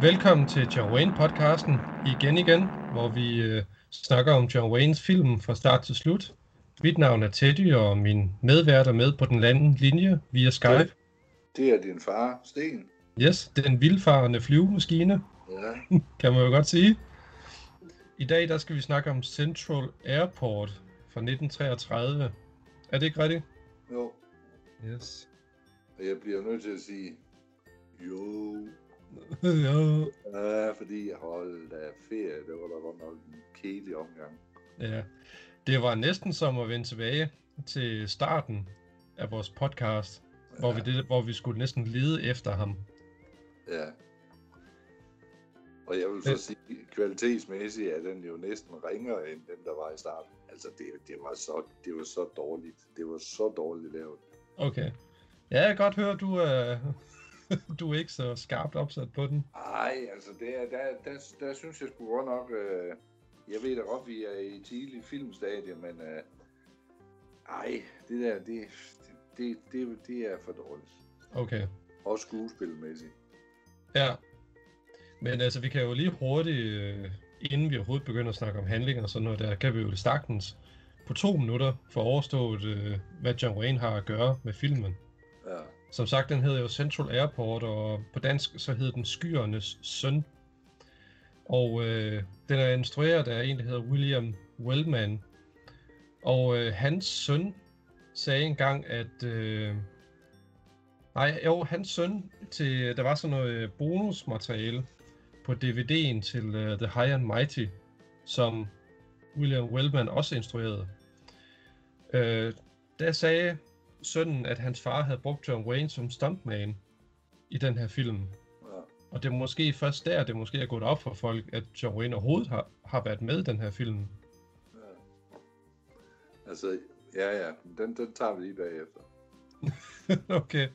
Velkommen til John Wayne podcasten igen igen, hvor vi øh, snakker om John Waynes film fra start til slut. Mit navn er Teddy, og min medvært er med på den anden linje via Skype. Det er din far, Sten. Yes, den vildfarende flyvemaskine, Ja, kan man jo godt sige. I dag der skal vi snakke om Central Airport fra 1933. Er det ikke rigtigt? jo. Yes. Og jeg bliver nødt til at sige, jo. ja. Ja, fordi hold da ferie, det var da godt nok en kedelig omgang. ja. Det var næsten som at vende tilbage til starten af vores podcast, hvor, vi det, hvor vi skulle næsten lede efter ham. Ja. Og jeg vil så sige, kvalitetsmæssigt er den jo næsten ringere end den, der var i starten. Altså, det, det, var, så, det var så dårligt. Det var så dårligt lavet. Okay. Ja, jeg kan godt høre, du er, du er ikke så skarpt opsat på den. Nej, altså, det er, der, der, der synes jeg sgu godt nok... Øh, jeg ved da godt, vi er i tidlig filmstadie, men... Øh, ej, det der, det, det, det, det er for dårligt. Okay. Også skuespilmæssigt. Ja. Men altså, vi kan jo lige hurtigt, øh, inden vi overhovedet begynder at snakke om handlinger og sådan noget der, kan vi jo sagtens på to minutter få overstået, øh, hvad John Wayne har at gøre med filmen. Ja, Som sagt, den hedder jo Central Airport, og på dansk så hedder den Skyernes Søn. Og øh, den er instrueret af en, der hedder William Wellman. Og øh, hans søn sagde engang, at... Øh, nej, jo, hans søn, til, der var sådan noget bonusmateriale på DVD'en til uh, The High and Mighty, som William Wellman også instruerede. Øh, der sagde sønnen, at hans far havde brugt John Wayne som stuntman i den her film. ja. Og det er måske først der, det måske er gået op for folk, at John Wayne overhovedet har, har været med i den her film. ja. Altså, ja, ja, den, den tager vi lige bagefter. okay.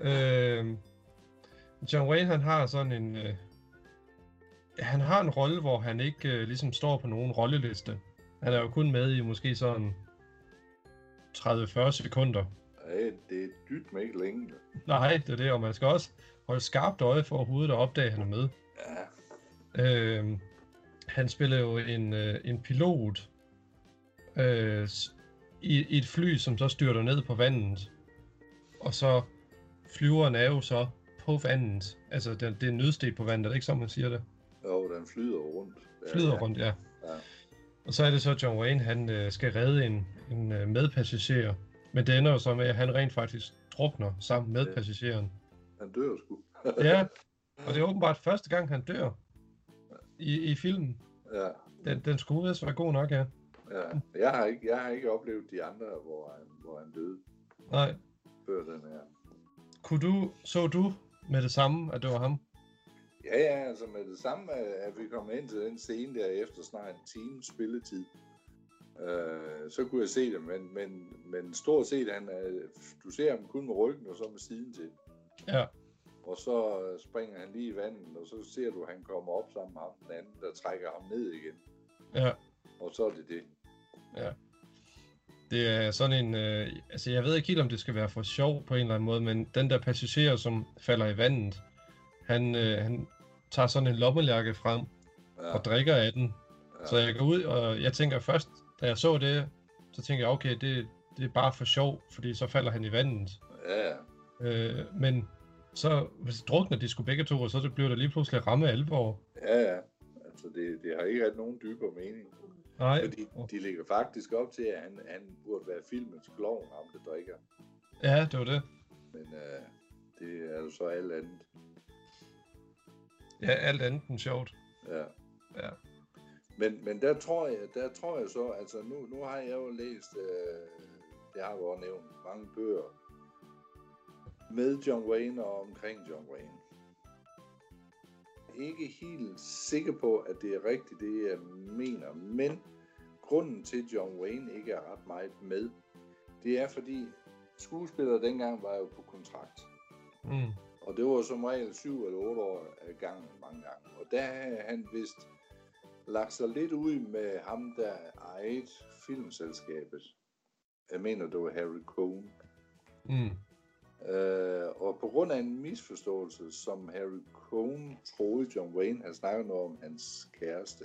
øh, John Wayne, han har sådan en... Øh, han har en rolle, hvor han ikke øh, ligesom står på nogen rolleliste. Han er jo kun med i måske sådan 30-40 sekunder. Ja, det er dybt med ikke længe. Nej, det er det, og man skal også holde skarpt øje for overhovedet at opdage, at han er med. Ja, Øh, han spiller jo en, øh, en pilot øh, i, i et fly, som så styrter ned på vandet. Og så flyveren er jo så på vandet. Altså, det, det er nødsteg på vandet, er det ikke som man siger det? Jo, den flyder rundt. Ja, Flyder ja. rundt, ja. Ja. Og så er det så, John Wayne, han øh, skal redde en, en øh, medpassager. Men det ender jo så med, at han rent faktisk drukner sammen med Ja. passageren. Han dør sgu. Ja, og det er åbenbart første gang, han dør i, i filmen. Ja, Den, den skulle vist være god nok, ja. ja. Jeg har ikke, jeg har ikke oplevet de andre, hvor han, hvor han døde Nej. før den her. Kunne du, så du med det samme, at det var ham? Ja, ja, altså med det samme, at vi kom ind til den scene der efter snart en times spilletid. Øh, så kunne jeg se det, men, men, men stort set, han, du ser ham kun med ryggen og så med siden til. Ja. Og så øh, springer han lige i vandet, og så ser du, at han kommer op sammen med ham, den anden, der trækker ham ned igen. Ja. Og så er det det. Det er sådan en... Øh, altså, jeg ved ikke helt, om det skal være for sjov på en eller anden måde, men den der passager, som falder i vandet, han, øh, han tager sådan en lommelærke frem Ja, og drikker af den. ja, Så jeg går ud, og jeg tænker først, da jeg så det, så tænker jeg, okay, det, det er bare for sjov, fordi så falder han i vandet. ja. Øh, men så, hvis drukner de skulle begge to, og så det blev der lige pludselig ramme alvor. ja, ja. Altså, det, det har ikke ret nogen dybere mening. Nej, Fordi de lægger faktisk op til, at han, han burde være filmens klovn, ham der drikker. ja, det var det. Men øh, det er jo så alt andet. Ja, alt andet end sjovt. Ja. Ja. Men, men der tror jeg, der tror jeg så, altså nu, nu har jeg jo læst, øh, det har jeg jo nævnt, mange bøger med John Wayne og omkring John Wayne. Ikke helt sikker på, at det er rigtigt, det jeg mener, men grunden til, at John Wayne ikke er ret meget med, det er fordi skuespillere dengang var jo på kontrakt. Mm. Og det var som regel 7 eller 8 år af gangen mange gange. Og der havde han vist lagt sig lidt ud med ham, der ejede filmselskabet. Jeg mener, det var Harry Cohn. Mm. Øh, og på grund af en misforståelse, som Harry Cohn troede John Wayne havde snakket noget om hans kæreste,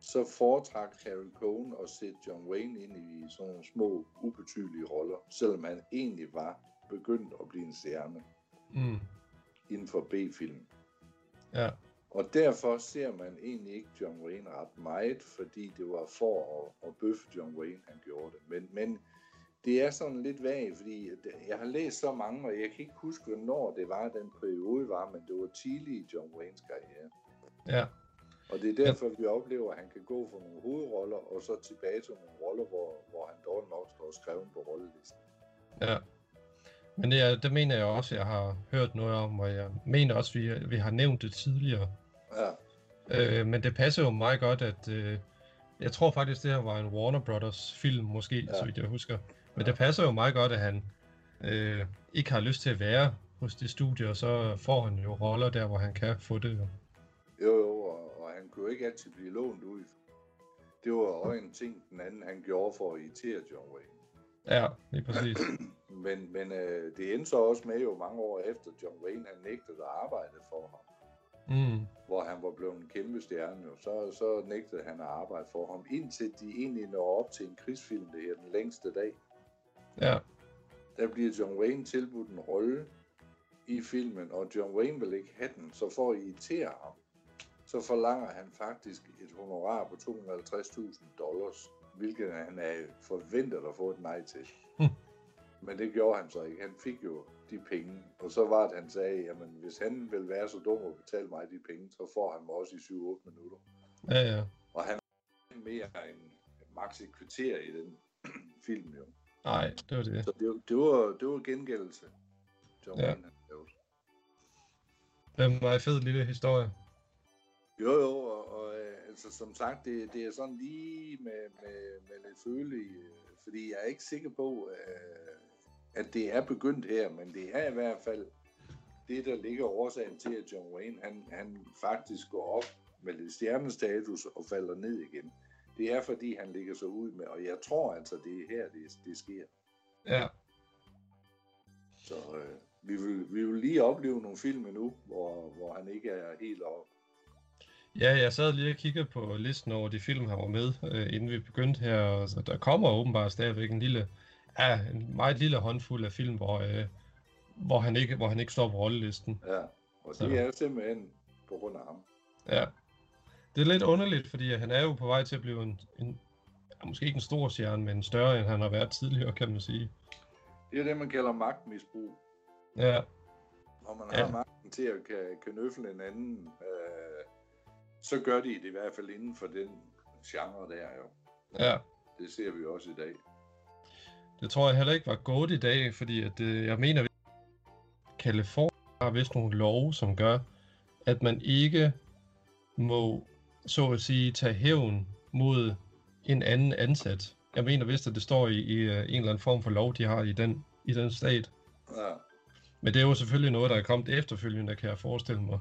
så foretrak Harry Cohn at sætte John Wayne ind i sådan nogle små, ubetydelige roller, selvom han egentlig var begyndt at blive en stjerne Mm. inden for B-film. Ja. Og derfor ser man egentlig ikke John Wayne ret meget, fordi det var for at, at bøffe John Wayne, han gjorde det. Men, men det er sådan lidt vagt, fordi jeg har læst så mange, og jeg kan ikke huske, hvornår det var, den periode var, men det var tidligt i John Waynes karriere. Ja. Og det er derfor, vi oplever, at han kan gå fra nogle hovedroller, og så tilbage til nogle roller, hvor, hvor han dårligt nok står skrevet på rollelisten. Ja. Men det, er, det mener jeg også, jeg har hørt noget om, og jeg mener også, vi, vi har nævnt det tidligere. Ja, Øh, men det passer jo meget godt, at øh, jeg tror faktisk, det her var en Warner Brothers film, måske, ja. Så vidt jeg husker. Men Ja. det passer jo meget godt, at han øh, ikke har lyst til at være hos det studie, og så får han jo roller der, hvor han kan få det. Jo. jo jo, og, og han kunne jo ikke altid blive lånt ud. Det var også en ting, den anden han gjorde for at irritere John Wayne. Ja, lige præcis. Men, men øh, det endte så også med jo mange år efter, John Wayne han nægtede at arbejde for ham. Mm. hvor han var blevet en kæmpe stjerne, jo, så, så nægtede han at arbejde for ham, indtil de egentlig når op til en krigsfilm, det her Den længste dag. Ja, Der bliver John Wayne tilbudt en rolle i filmen, og John Wayne vil ikke have den, så for at irritere ham, så forlanger han faktisk et honorar på 250.000 dollars, hvilket han er forventet at få et nej til. Hm. Men det gjorde han så ikke. Han fik jo de penge, og så var det, han sagde, jamen hvis han vil være så dum at betale mig de penge, så får han mig også i 7-8 minutter. ja, ja. Og han er mere end max et kvarter i den film jo. Nej, det var det. Så det, var- det var, det var gengældelse, John Ja. Havde. Det var en meget fed lille historie. Jo, jo, og, og altså, som sagt, det, det er sådan lige med, med, med lidt føle i, øh, fordi jeg er ikke sikker på, øh, at det er begyndt her, men det er i hvert fald det, der ligger årsagen til, at John Wayne, han, han faktisk går op med lidt stjernestatus og falder ned igen. Det er, fordi han ligger så ud med, og jeg tror altså, det er her, det, det sker. Ja, Så øh, vi, vil, vi vil lige opleve nogle film nu, hvor, hvor han ikke er helt oppe. Ja, jeg sad lige og kiggede på listen over de film, han var med, øh, inden vi begyndte her, og så der kommer åbenbart stadigvæk en lille, ja, en meget lille håndfuld af film, hvor, øh, hvor, han, ikke, hvor han ikke står på rollelisten. Ja, og Så. det er simpelthen på grund af ham. Ja. Det er lidt underligt, fordi han er jo på vej til at blive en, en måske ikke en stor stjerne, men større, end han har været tidligere, kan man sige. Det er det, man kalder magtmisbrug. Ja, Når man Ja. har magten til at kan, kan en anden, øh, så gør de det i hvert fald inden for den genre der jo. ja. Det ser vi også i dag. Det tror jeg heller ikke var godt i dag, fordi at, øh, jeg mener, at Kalifornien har vist nogle love, som gør, at man ikke må, så at sige, tage hævn mod en anden ansat. Jeg mener vist, at det står i, i øh, en eller anden form for lov, de har i den, i den stat. Ja, Men det er jo selvfølgelig noget, der er kommet efterfølgende, kan jeg forestille mig.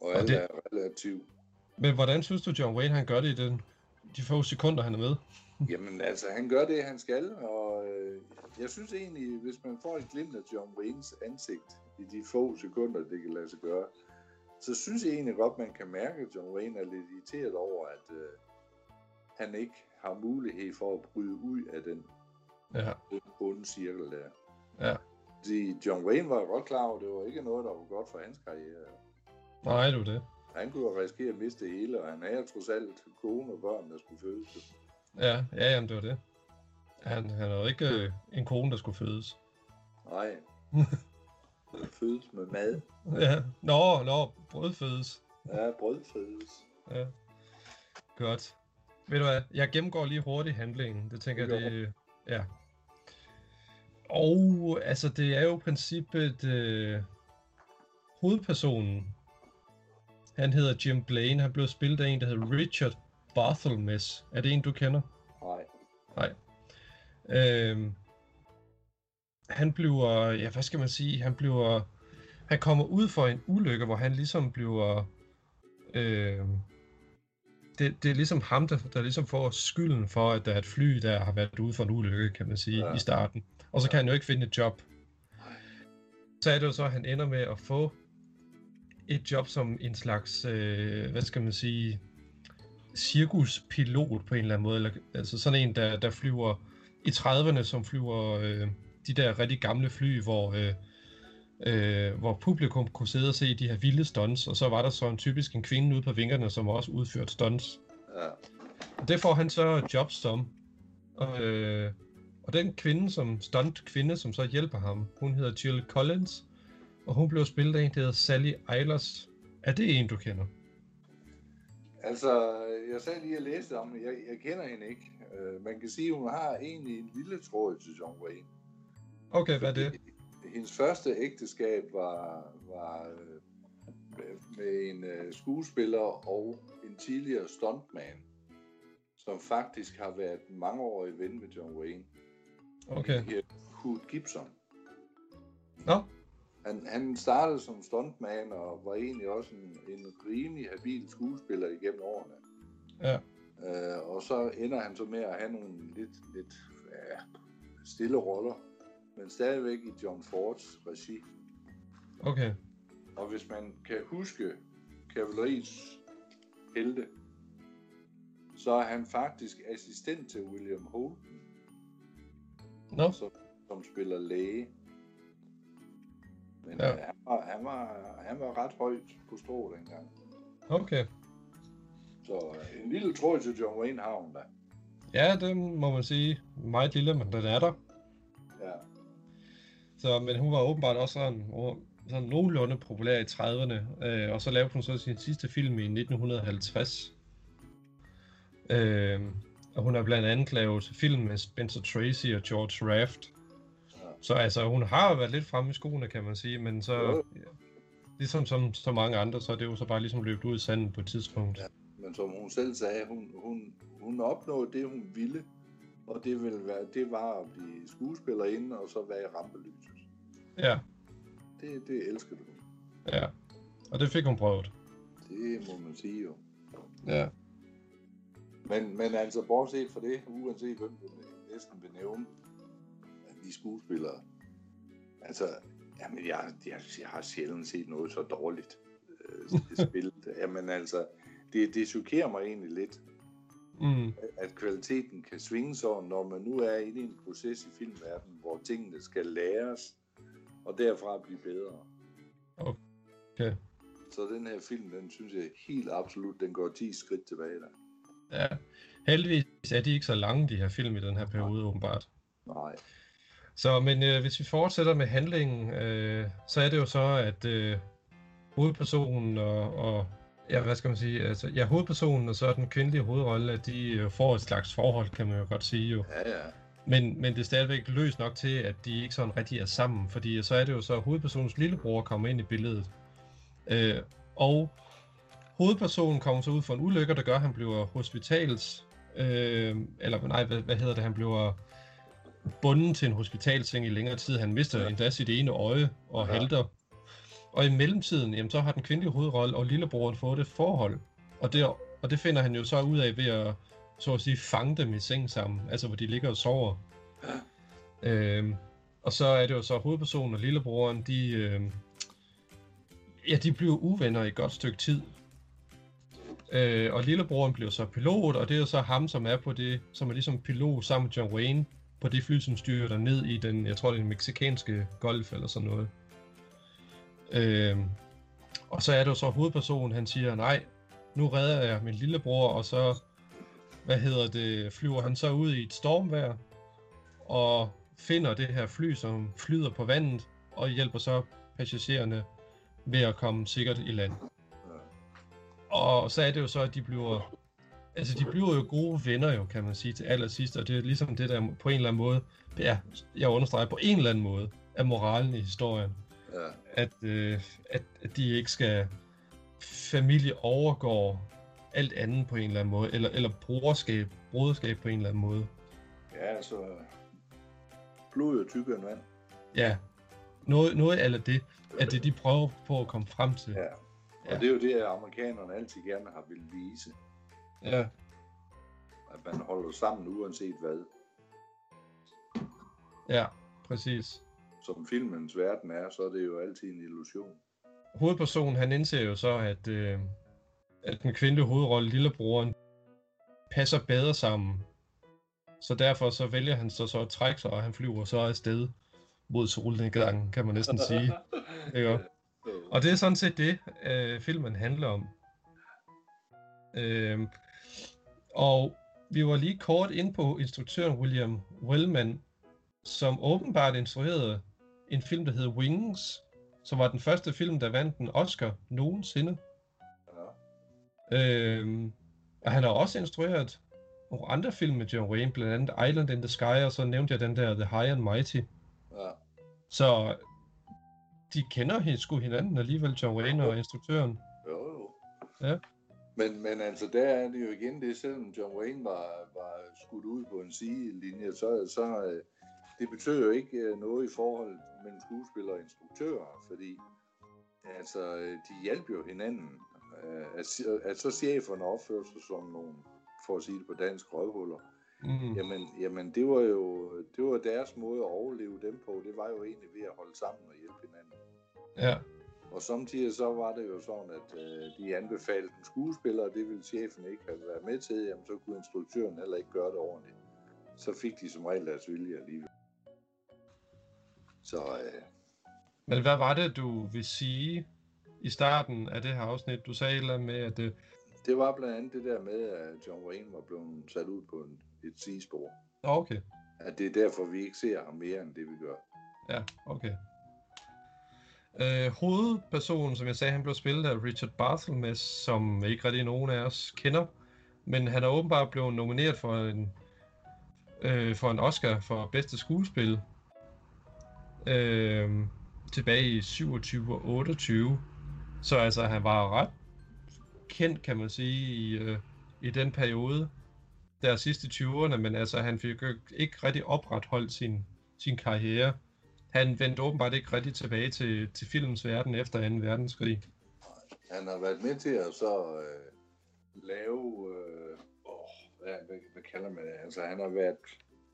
Ja. Og alle det- er relativt. Men hvordan synes du, John Wayne han gør det i den, de få sekunder, han er med? Jamen altså, han gør det, han skal, og øh, jeg synes egentlig, hvis man får et glimt af John Waynes ansigt i de få sekunder, det kan lade sig gøre, så synes jeg egentlig godt, man kan mærke, at John Wayne er lidt irriteret over, at øh, han ikke har mulighed for at bryde ud af den Ja, onde cirkel der. Ja. Fordi John Wayne var godt klar over, at det var ikke noget, der var godt for hans karriere. Nej, du det. Han kunne jo risikere at miste det hele, og han havde trods alt kone og børn, der skulle fødes. Ja, ja, jamen, det var det. Han, han havde ikke øh, en kone, der skulle fødes. Nej. fødes med mad. Ja, nå, nå, brødfødes. Ja, brød fødes. Ja. Godt. Ved du hvad, jeg gennemgår lige hurtigt handlingen. Det tænker jeg, Det det... Ja. Og altså, det er jo i princippet øh, hovedpersonen. Han hedder Jim Blaine. Han blev spillet af en, der hedder Richard Barthelmess. Er det en, du kender? Nej. Nej. Øhm, han bliver, ja, hvad skal man sige, han bliver, han kommer ud for en ulykke, hvor han ligesom bliver, øhm, det, det er ligesom ham, der, der ligesom får skylden for, at der er et fly, der har været ude for en ulykke, kan man sige, ja. i starten. Og så kan han jo ikke finde et job. Så er det jo så, at han ender med at få et job som en slags, øh, hvad skal man sige, cirkuspilot på en eller anden måde. Eller, altså sådan en, der, der flyver i 30'erne, som flyver øh, de der rigtig gamle fly, hvor, øh, øh, hvor publikum kunne sidde og se de her vilde stunts, og så var der så en typisk en kvinde ude på vingerne, som også udførte stunts. Ja. Og det får han så job som. Og, øh, og den kvinde, som stunt kvinde, som så hjælper ham, hun hedder Jill Collins, og hun blev spillet af en, der hedder Sally Eilers. Er det en, du kender? Altså, jeg sad lige og læste om jeg, jeg kender hende ikke. Uh, man kan sige, at hun har egentlig en lille tråd til John Wayne. Okay, hvad er det? Hendes første ægteskab var, var uh, med en uh, skuespiller og en tidligere stuntman, som faktisk har været mangeårig ven med John Wayne. Okay. Kurt Gibson. Nå? Han, han startede som stuntman og var egentlig også en, en rimelig habil skuespiller igennem årene. Ja. Uh, og så ender han så med at have nogle lidt, lidt ja, stille roller, men stadigvæk i John Fords regi. Okay. Og hvis man kan huske kavaleriets helte, så er han faktisk assistent til William Holden, no. som, som spiller læge. Men ja. han, var, han, var, han var ret højt på strå dengang. Okay. Så øh, en lille tråd til John Wayne Havn, da. Ja, det må man sige. Meget lille, men den er der. Ja. Så, men hun var åbenbart også sådan, sådan nogenlunde populær i 30'erne, øh, og så lavede hun så sin sidste film i 1950. Øh, og hun har blandt andet lavet film med Spencer Tracy og George Raft. Så altså, hun har været lidt fremme i skoene, kan man sige, men så, ja, ligesom som så mange andre, så er det jo så bare ligesom løbet ud i sanden på et tidspunkt. Ja, men som hun selv sagde, hun, hun, hun opnåede det, hun ville, og det, ville være, det var at blive skuespillerinde og så være i rampelyset. Ja. Det, det elsker du. Ja, og det fik hun prøvet. Det må man sige jo. Ja. Men, men altså, bortset fra det, uanset hvem du næsten vil nævne, de skuespillere. Altså, jamen, jeg, jeg, jeg har sjældent set noget så dårligt øh, spillet. jamen altså, det, det chokerer mig egentlig lidt, mm. at kvaliteten kan svinge sådan, når man nu er inde i en proces i filmverdenen, hvor tingene skal læres, og derfra blive bedre. Okay. Så den her film, den synes jeg helt absolut, den går 10 skridt tilbage der. Ja, heldigvis er de ikke så lange, de her film i den her periode, Nej. åbenbart. Nej. Så, men øh, hvis vi fortsætter med handlingen, øh, så er det jo så, at øh, hovedpersonen og, og ja, hvad skal man sige, altså, ja, hovedpersonen og så den kvindelige hovedrolle, at de øh, får et slags forhold, kan man jo godt sige jo. Ja, ja. Men, men det er stadigvæk løst nok til, at de ikke sådan rigtig er sammen, fordi så er det jo så, at hovedpersonens lillebror kommer ind i billedet. Øh, og hovedpersonen kommer så ud for en ulykke, der gør, at han bliver hospitals... Øh, eller nej, hvad, hvad hedder det? Han bliver bundet til en hospitalseng i længere tid. Han mister ja. endda sit ene øje og ja. halter. Og i mellemtiden, jamen, så har den kvindelige hovedrolle og lillebroren fået et forhold. Og det, og det finder han jo så ud af ved at, så at sige, fange dem i seng sammen. Altså, hvor de ligger og sover. Ja. Øhm, og så er det jo så hovedpersonen og lillebroren, de, øh, ja, de bliver uvenner i et godt stykke tid. Øh, og lillebroren bliver så pilot, og det er jo så ham, som er på det, som er ligesom pilot sammen med John Wayne på det fly, som styrer der ned i den, jeg tror det er den meksikanske golf eller sådan noget. Øh, og så er det jo så hovedpersonen, han siger, nej, nu redder jeg min lillebror, og så, hvad hedder det, flyver han så ud i et stormvejr, og finder det her fly, som flyder på vandet, og hjælper så passagererne ved at komme sikkert i land. Og så er det jo så, at de bliver altså de bliver jo gode venner jo, kan man sige, til allersidst, og det er ligesom det der på en eller anden måde, er, jeg understreger på en eller anden måde, er moralen i historien. Ja. At, øh, at, at de ikke skal familie overgår alt andet på en eller anden måde, eller, eller broderskab, broderskab på en eller anden måde. Ja, altså, blod er tykkere end vand. Ja, noget, noget af det, at det de prøver på at komme frem til. Ja, og ja. det er jo det, at amerikanerne altid gerne har vil vise Ja, At man holder sammen uanset hvad. ja, præcis. Som filmens verden er, så er det jo altid en illusion. Hovedpersonen, han indser jo så, at, øh, at den kvindelige hovedrolle, lillebroren, passer bedre sammen. Så derfor så vælger han så, så at trække sig, og han flyver så afsted mod solnedgangen, kan man næsten sige. Ikke? Og det er sådan set det, øh, filmen handler om. Øh, og vi var lige kort ind på instruktøren William Wellman, som åbenbart instruerede en film, der hedder Wings, som var den første film, der vandt en Oscar nogensinde. Ja. Øh, og han har også instrueret nogle andre film med John Wayne, blandt andet Island in the Sky, og så nævnte jeg den der The High and Mighty. Ja. Så de kender sgu hinanden alligevel, John Wayne og instruktøren. Jo, jo. Ja. Men, men altså, der er det jo igen det, selvom John Wayne var, var skudt ud på en sidelinje, så, så øh, det betyder jo ikke øh, noget i forhold mellem skuespillere og instruktører, fordi altså, øh, de hjælper jo hinanden. At, at så cheferne opfører sig som nogle, for at sige det på dansk, røvhuller, Mm. Jamen, jamen det var jo det var deres måde at overleve dem på. Det var jo egentlig ved at holde sammen og hjælpe hinanden. Ja, Og samtidig så var det jo sådan, at øh, de anbefalede en skuespiller, og det ville chefen ikke have været med til, jamen så kunne instruktøren heller ikke gøre det ordentligt. Så fik de som regel deres vilje alligevel. Så øh, men hvad var det, du vil sige i starten af det her afsnit? Du sagde eller med, at det... det var blandt andet det der med, at John Wayne var blevet sat ud på en, et sidespor. Okay. At det er derfor, vi ikke ser ham mere, end det vi gør. Ja, okay. Øh, hovedpersonen, som jeg sagde, han blev spillet af Richard Barthelmess, som ikke rigtig nogen af os kender. Men han er åbenbart blevet nomineret for en, øh, for en Oscar for bedste skuespil. Øh, tilbage i 27 og 28. Så altså, han var ret kendt, kan man sige, i, øh, i den periode. Der sidste 20'erne, men altså, han fik ikke rigtig opretholdt sin, sin karriere. Han vendte åbenbart ikke rigtig tilbage til, til filmens verden efter 2. verdenskrig. Han har været med til at så øh, lave, øh, åh, hvad, hvad, hvad kalder man det? Altså han har været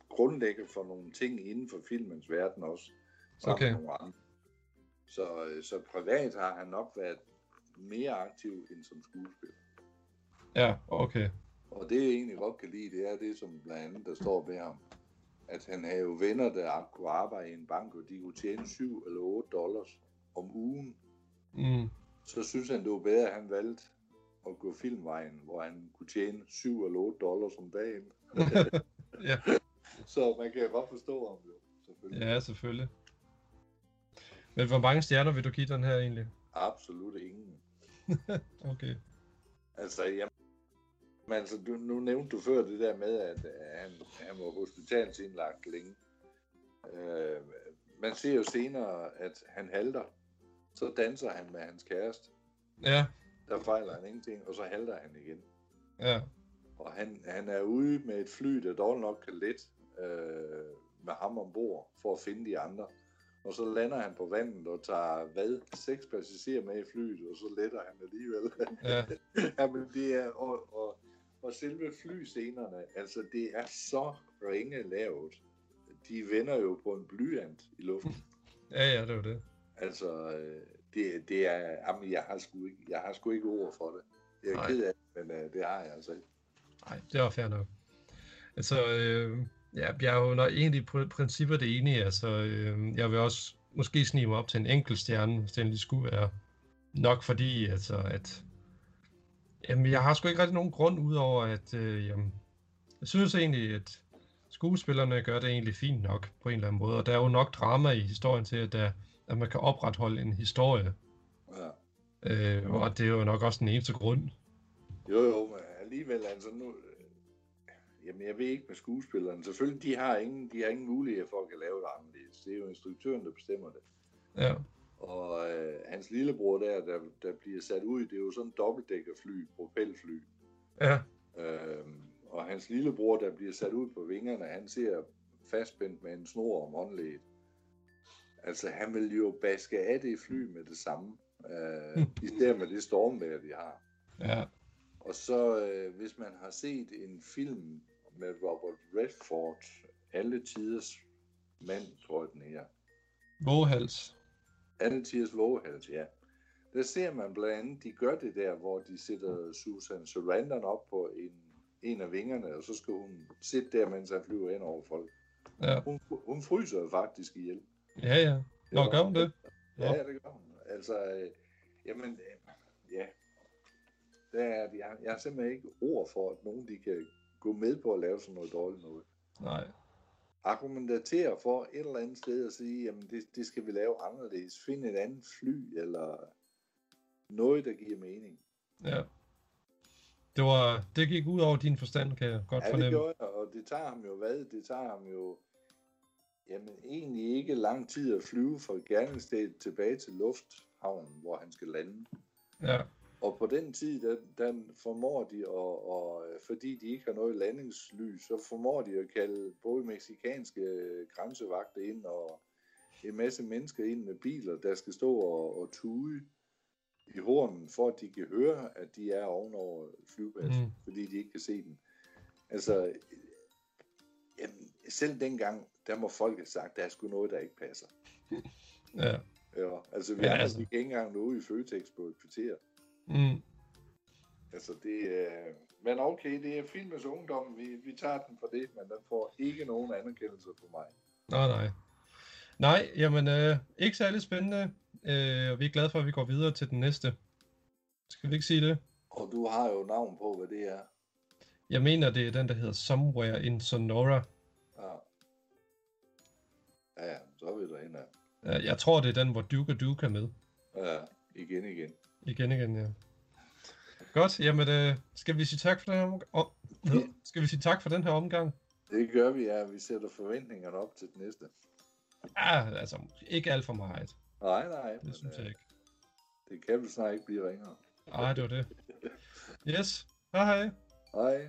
grundlægger for nogle ting inden for filmens verden også, sammen Okay. med nogle andre. Så, øh, så privat har han nok været mere aktiv end som skuespiller. Ja, okay. Og det jeg egentlig godt kan lide, det er det, som blandt andet der står ved ham. At han havde jo venner, der kunne arbejde i en bank, og de kunne tjene 7 eller 8 dollars om ugen. Mm. så synes han, det var bedre, at han valgte at gå filmvejen, hvor han kunne tjene 7 eller 8 dollars om dagen. Ja. Så man kan godt forstå ham jo, selvfølgelig. Ja, selvfølgelig. Men hvor mange stjerner vil du give den her egentlig? Absolut ingen. Okay. Altså, jamen, men altså, du, nu nævnte du før det der med, at han, han var hospitalsindlagt længe. Øh, man ser jo senere, at han halter. Så danser han med hans kæreste. Ja, Der fejler han ingenting, og så halter han igen. ja, Og han, han er ude med et fly, der dog nok kan let øh, med ham ombord for at finde de andre. Og så lander han på vandet og tager, hvad, seks passagerer med i flyet, og så letter han alligevel. ja, Jamen, det er, og, og, og selve flyscenerne, altså det er så ringe lavet. De vender jo på en blyant i luften. ja, ja, det var det. Altså, øh, det, det er, jamen, jeg har sgu ikke, jeg har sgu ikke ord for det. Jeg er Nej. ked af det, men uh, det har jeg altså ikke. Nej, det var fair nok. Altså, øh, ja, jeg er jo nok egentlig på princippet det enige. Altså, øh, jeg vil også måske snige mig op til en enkelt stjerne, hvis det endelig skulle være. Nok fordi, altså, at... Jamen, jeg har sgu ikke rigtig nogen grund, udover at... Øh, jamen, jeg synes egentlig, at skuespillerne gør det egentlig fint nok, på en eller anden måde. Og der er jo nok drama i historien til, at, der, at man kan opretholde en historie. Ja. Øh, og det er jo nok også den eneste grund. Jo, jo, men alligevel, altså nu... øh, Jamen, jeg ved ikke med skuespillerne. Selvfølgelig, de har ingen, de har ingen mulighed for at kan lave det anderledes. Det er jo instruktøren, der bestemmer det. Ja, Og øh, hans lillebror der, der, der bliver sat ud, det er jo sådan en dobbeltdækkerfly, propelfly. ja, Øh, og hans lillebror, der bliver sat ud på vingerne, han ser fastspændt med en snor om håndledet. Altså, han vil jo baske af det fly med det samme. Øh, især med det stormvejr, de har. ja, Og så, øh, hvis man har set en film med Robert Redford, Alle Tiders Mand, tror jeg den her. Våghals. Alle Tiders Våghals, ja. Der ser man blandt andet, de gør det der, hvor de sætter Susan Sarandon op på en, en af vingerne, og så skal hun sidde der, mens han flyver ind over folk. Ja, Hun, hun fryser faktisk ihjel. ja. ja. Nå, gør hun det? Ja, det gør hun. Altså, øh, jamen, øh, ja. Der er, jeg, jeg har simpelthen ikke ord for, at nogen de kan gå med på at lave sådan noget dårligt noget. Nej. Argumentere for et eller andet sted og sige, jamen det, det skal vi lave anderledes. Find et andet fly, eller noget, der giver mening. Ja. Det, var, det gik ud over din forstand, kan jeg godt Ja, det fornemme. gjorde jeg, og det tager ham jo hvad? Det tager ham jo jamen, egentlig ikke lang tid at flyve fra gerningsstedet tilbage til lufthavnen, hvor han skal lande. Ja, Og på den tid, der, der formår de, og, og fordi de ikke har noget landingslys, så formår de at kalde både meksikanske grænsevagter ind og en masse mennesker ind med biler, der skal stå og, og tude i hornen, for at de kan høre, at de er ovenover flyvepladsen, Mm. fordi de ikke kan se den. Altså, øh, jamen, selv dengang, der må folk have sagt, der er sgu noget, der ikke passer. ja. Ja, altså, vi Ja, andre altså. gik ikke engang nå ud i Føtex på et kvarter. Mm. Altså det er... Men okay, det er filmens ungdom. Vi, vi tager den for det, men den får ikke nogen anerkendelse for mig. Nej, nej. Nej, jamen, øh, ikke særlig spændende. Øh, og vi er glade for, at vi går videre til den næste. Skal vi ikke sige det? Og du har jo navn på, hvad det er. Jeg mener, det er den, der hedder Somewhere in Sonora. Ja, ja så er vi derhen af. Øh, Jeg tror, det er den, hvor Duke Duke er med. Ja, igen igen. Igen, igen, ja. Godt, jamen, øh, skal vi sige tak for den her omgang? Oh, skal vi sige tak for den her omgang? Det gør vi, ja. Vi sætter forventningerne op til den næste. Ah, altså, ikke alt for meget. Nej, nej. Det Men, synes jeg øh, ikke. det kan vel snart ikke blive ringere. Nej, det var det. Yes, hej hej. Hej.